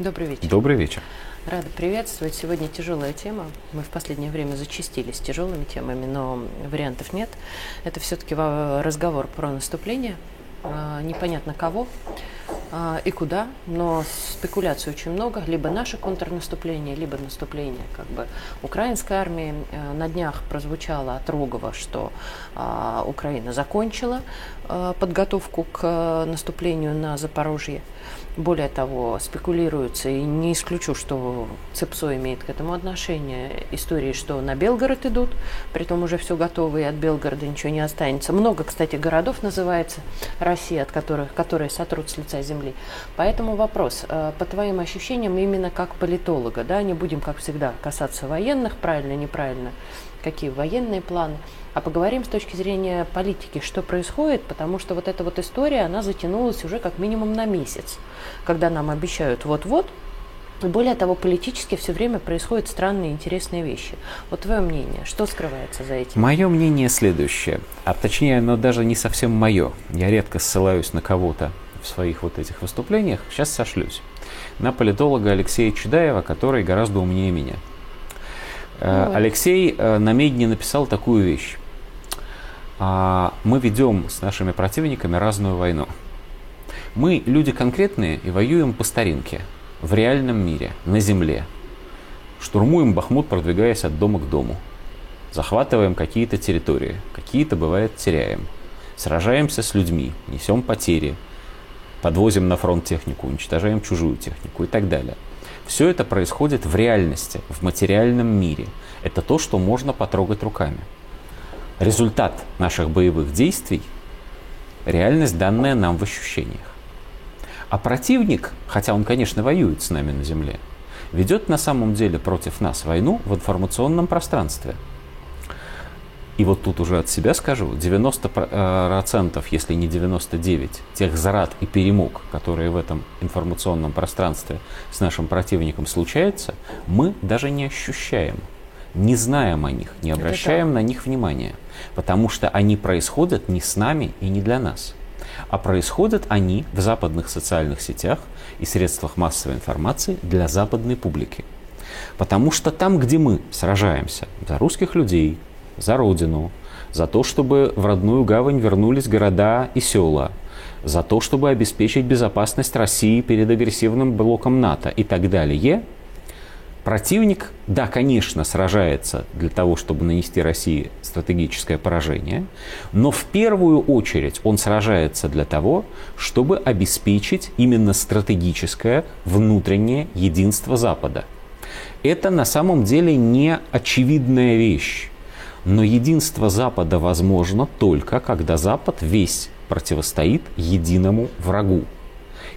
Добрый вечер. Добрый вечер. Рада приветствовать. Сегодня тяжелая тема. Мы в последнее время зачастились тяжелыми темами, но вариантов нет. Это все-таки разговор про наступление. А, непонятно кого а, и куда, но спекуляций очень много. Либо наше контрнаступление, либо наступление как бы украинской армии. А, на днях прозвучало от Рогова, что Украина закончила подготовку к наступлению на Запорожье. Более того, спекулируется, и не исключу, что ЦЕПСО имеет к этому отношение, истории, что на Белгород идут, при том уже все готово, и от Белгорода ничего не останется. Много, кстати, городов называется России, от которых, которые сотрут с лица земли. Поэтому вопрос, э, по твоим ощущениям, именно как политолога, да, не будем, как всегда, касаться военных, правильно, неправильно, какие военные планы, а поговорим с точки зрения политики, что происходит, потому что вот эта вот история, она затянулась уже как минимум на месяц, когда нам обещают вот-вот, и более того, политически все время происходят странные интересные вещи. Вот твое мнение, что скрывается за этим? Мое мнение следующее, а точнее, оно даже не совсем мое. Я редко ссылаюсь на кого-то в своих вот этих выступлениях, сейчас сошлюсь. На политолога Алексея Чудаева, который гораздо умнее меня. Э, ну, Алексей э, на медне написал такую вещь. «А, мы ведем с нашими противниками разную войну. Мы люди конкретные и воюем по старинке, в реальном мире, на земле. Штурмуем Бахмут, продвигаясь от дома к дому. Захватываем какие-то территории, какие-то, бывает, теряем. Сражаемся с людьми, несем потери, подвозим на фронт технику, уничтожаем чужую технику и так далее. Все это происходит в реальности, в материальном мире. Это то, что можно потрогать руками. Результат наших боевых действий – реальность, данная нам в ощущениях. А противник, хотя он, конечно, воюет с нами на Земле, ведет на самом деле против нас войну в информационном пространстве – и вот тут уже от себя скажу, 90%, если не 99%, тех зарад и перемог, которые в этом информационном пространстве с нашим противником случаются, мы даже не ощущаем, не знаем о них, не обращаем на них внимания, потому что они происходят не с нами и не для нас, а происходят они в западных социальных сетях и средствах массовой информации для западной публики. Потому что там, где мы сражаемся за русских людей, за родину, за то, чтобы в родную гавань вернулись города и села, за то, чтобы обеспечить безопасность России перед агрессивным блоком НАТО и так далее. Противник, да, конечно, сражается для того, чтобы нанести России стратегическое поражение, но в первую очередь он сражается для того, чтобы обеспечить именно стратегическое внутреннее единство Запада. Это на самом деле не очевидная вещь. Но единство Запада возможно только, когда Запад весь противостоит единому врагу.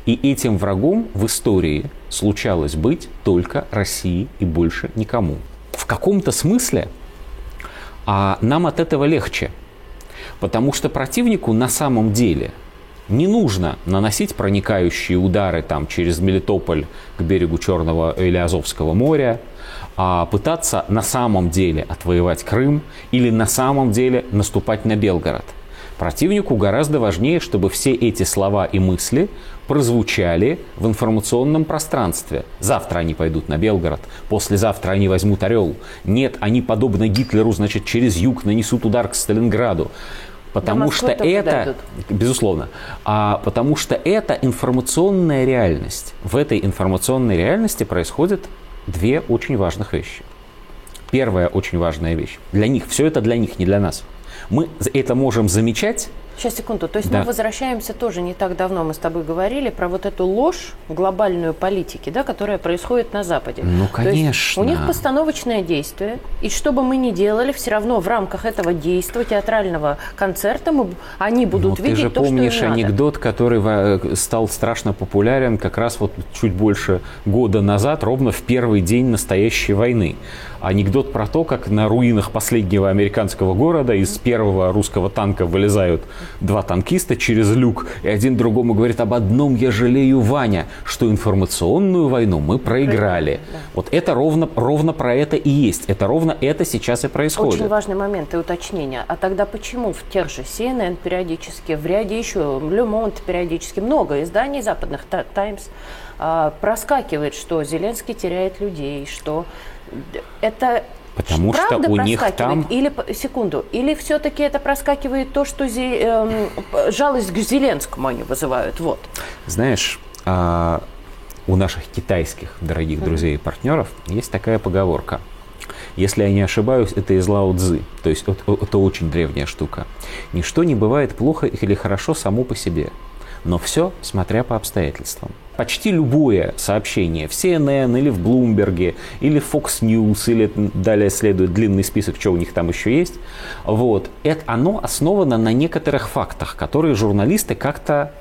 И этим врагом в истории случалось быть только России и больше никому. В каком-то смысле а нам от этого легче, потому что противнику на самом деле не нужно наносить проникающие удары там, через Мелитополь к берегу Черного или Азовского моря, а пытаться на самом деле отвоевать Крым или на самом деле наступать на Белгород. Противнику гораздо важнее, чтобы все эти слова и мысли прозвучали в информационном пространстве. Завтра они пойдут на Белгород, послезавтра они возьмут Орел. Нет, они, подобно Гитлеру, значит, через юг нанесут удар к Сталинграду. Потому что это, дойдут. безусловно, а, потому что это информационная реальность. В этой информационной реальности происходит две очень важных вещи. Первая очень важная вещь. Для них, все это для них, не для нас. Мы это можем замечать Сейчас, секунду. То есть да. мы возвращаемся тоже не так давно, мы с тобой говорили про вот эту ложь глобальную политики, да, которая происходит на Западе. Ну, конечно. у них постановочное действие, и что бы мы ни делали, все равно в рамках этого действия, театрального концерта, мы, они будут ну, видеть ты же то, помнишь что им анекдот, надо. который э, стал страшно популярен как раз вот чуть больше года назад, ровно в первый день настоящей войны. Анекдот про то, как на руинах последнего американского города из первого русского танка вылезают два танкиста через люк, и один другому говорит, об одном я жалею, Ваня, что информационную войну мы проиграли. Да. Вот это ровно, ровно про это и есть. Это ровно это сейчас и происходит. Очень важный момент и уточнение. А тогда почему в тех же CNN периодически, в ряде еще, в Le периодически, много изданий западных, Times, а, проскакивает, что Зеленский теряет людей, что это Потому Правда что у них там... Или, секунду, или все-таки это проскакивает то, что зе, э, жалость к Зеленскому они вызывают? Вот. Знаешь, э, у наших китайских дорогих друзей и партнеров есть такая поговорка. Если я не ошибаюсь, это из Лао Цзы. То есть это, это очень древняя штука. Ничто не бывает плохо или хорошо само по себе. Но все смотря по обстоятельствам почти любое сообщение в CNN или в Bloomberg, или в Fox News, или далее следует длинный список, что у них там еще есть, вот, это, оно основано на некоторых фактах, которые журналисты как-то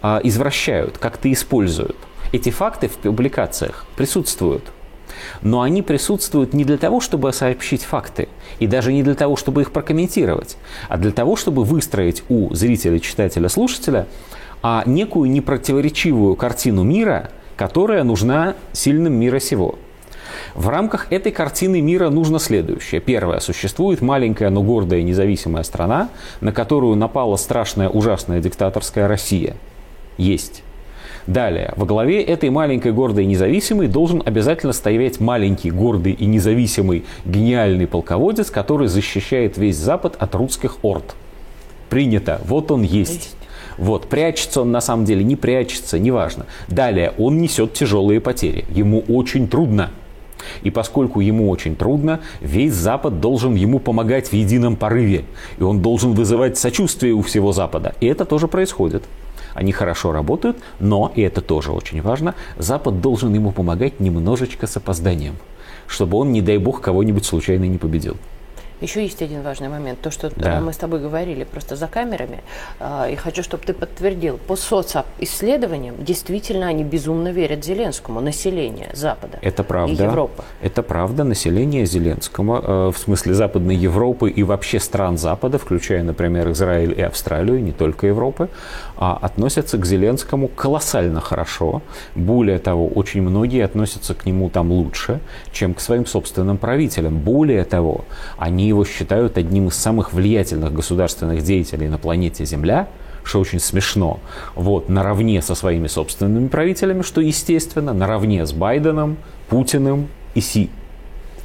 а, извращают, как-то используют. Эти факты в публикациях присутствуют. Но они присутствуют не для того, чтобы сообщить факты, и даже не для того, чтобы их прокомментировать, а для того, чтобы выстроить у зрителя, читателя, слушателя а некую непротиворечивую картину мира, которая нужна сильным мира сего. В рамках этой картины мира нужно следующее. Первое. Существует маленькая, но гордая независимая страна, на которую напала страшная, ужасная диктаторская Россия. Есть. Далее. Во главе этой маленькой, гордой и независимой должен обязательно стоять маленький, гордый и независимый, гениальный полководец, который защищает весь Запад от русских орд. Принято. Вот он есть. Вот, прячется он на самом деле, не прячется, неважно. Далее, он несет тяжелые потери. Ему очень трудно. И поскольку ему очень трудно, весь Запад должен ему помогать в едином порыве. И он должен вызывать сочувствие у всего Запада. И это тоже происходит. Они хорошо работают, но, и это тоже очень важно, Запад должен ему помогать немножечко с опозданием, чтобы он, не дай бог, кого-нибудь случайно не победил. Еще есть один важный момент, то, что да. мы с тобой говорили просто за камерами, а, и хочу, чтобы ты подтвердил. По социсследованиям действительно они безумно верят Зеленскому, население Запада Это правда. и Европы. Это правда, население Зеленского, э, в смысле Западной Европы и вообще стран Запада, включая, например, Израиль и Австралию, не только Европы, а, относятся к Зеленскому колоссально хорошо. Более того, очень многие относятся к нему там лучше, чем к своим собственным правителям. Более того, они они его считают одним из самых влиятельных государственных деятелей на планете Земля, что очень смешно, вот, наравне со своими собственными правителями, что естественно, наравне с Байденом, Путиным и Си.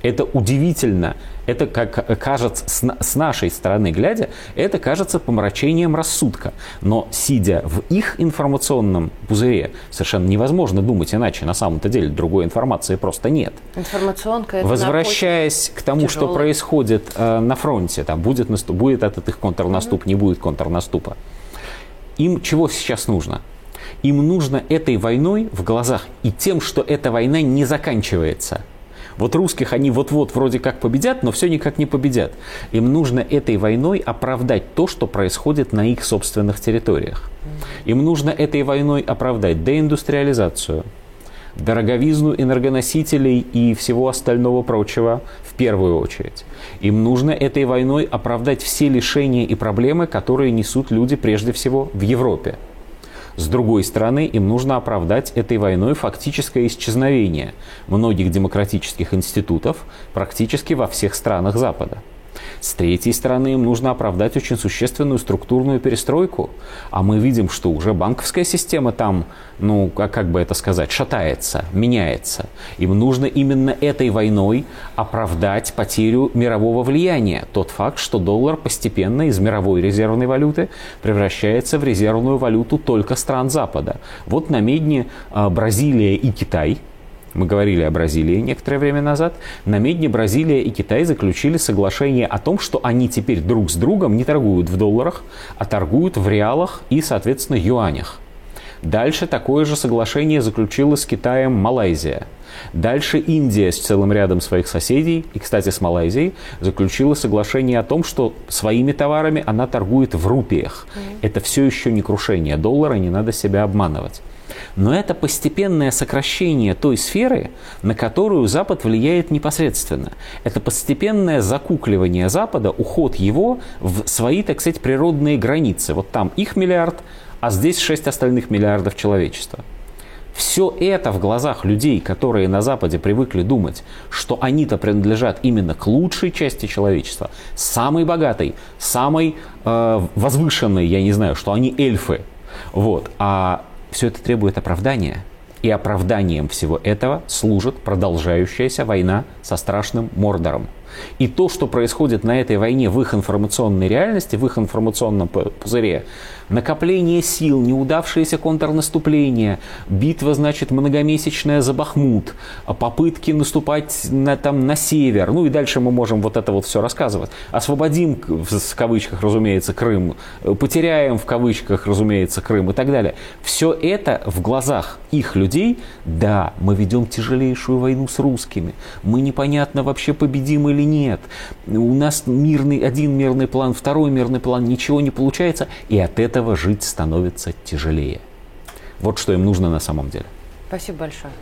Это удивительно. Это, как кажется, с нашей стороны глядя, это кажется помрачением рассудка. Но сидя в их информационном пузыре, совершенно невозможно думать иначе. На самом-то деле другой информации просто нет. Информационка это Возвращаясь к тому, тяжелый. что происходит э, на фронте, там будет, наступ, будет этот их контрнаступ, mm-hmm. не будет контрнаступа. Им чего сейчас нужно? Им нужно этой войной в глазах и тем, что эта война не заканчивается – вот русских они вот-вот вроде как победят, но все никак не победят. Им нужно этой войной оправдать то, что происходит на их собственных территориях. Им нужно этой войной оправдать деиндустриализацию, дороговизну энергоносителей и всего остального прочего в первую очередь. Им нужно этой войной оправдать все лишения и проблемы, которые несут люди прежде всего в Европе. С другой стороны, им нужно оправдать этой войной фактическое исчезновение многих демократических институтов практически во всех странах Запада. С третьей стороны, им нужно оправдать очень существенную структурную перестройку. А мы видим, что уже банковская система там, ну, как, как бы это сказать, шатается, меняется. Им нужно именно этой войной оправдать потерю мирового влияния. Тот факт, что доллар постепенно из мировой резервной валюты превращается в резервную валюту только стран Запада. Вот на медне а, Бразилия и Китай – мы говорили о Бразилии некоторое время назад, на медне Бразилия и Китай заключили соглашение о том, что они теперь друг с другом не торгуют в долларах, а торгуют в реалах и, соответственно, юанях. Дальше такое же соглашение заключила с Китаем Малайзия. Дальше Индия с целым рядом своих соседей, и, кстати, с Малайзией, заключила соглашение о том, что своими товарами она торгует в рупиях. Mm. Это все еще не крушение доллара, не надо себя обманывать. Но это постепенное сокращение той сферы, на которую Запад влияет непосредственно. Это постепенное закукливание Запада, уход его в свои, так сказать, природные границы. Вот там их миллиард, а здесь 6 остальных миллиардов человечества. Все это в глазах людей, которые на Западе привыкли думать, что они-то принадлежат именно к лучшей части человечества, самой богатой, самой э, возвышенной, я не знаю, что они эльфы. Вот. А все это требует оправдания. И оправданием всего этого служит продолжающаяся война со страшным Мордором – и то, что происходит на этой войне в их информационной реальности, в их информационном пузыре, накопление сил, неудавшееся контрнаступление, битва, значит, многомесячная за Бахмут, попытки наступать на, там, на север, ну и дальше мы можем вот это вот все рассказывать. Освободим, в кавычках, разумеется, Крым, потеряем, в кавычках, разумеется, Крым и так далее. Все это в глазах их людей, да, мы ведем тяжелейшую войну с русскими, мы непонятно вообще победим или нет. У нас мирный, один мирный план, второй мирный план, ничего не получается, и от этого жить становится тяжелее. Вот что им нужно на самом деле. Спасибо большое.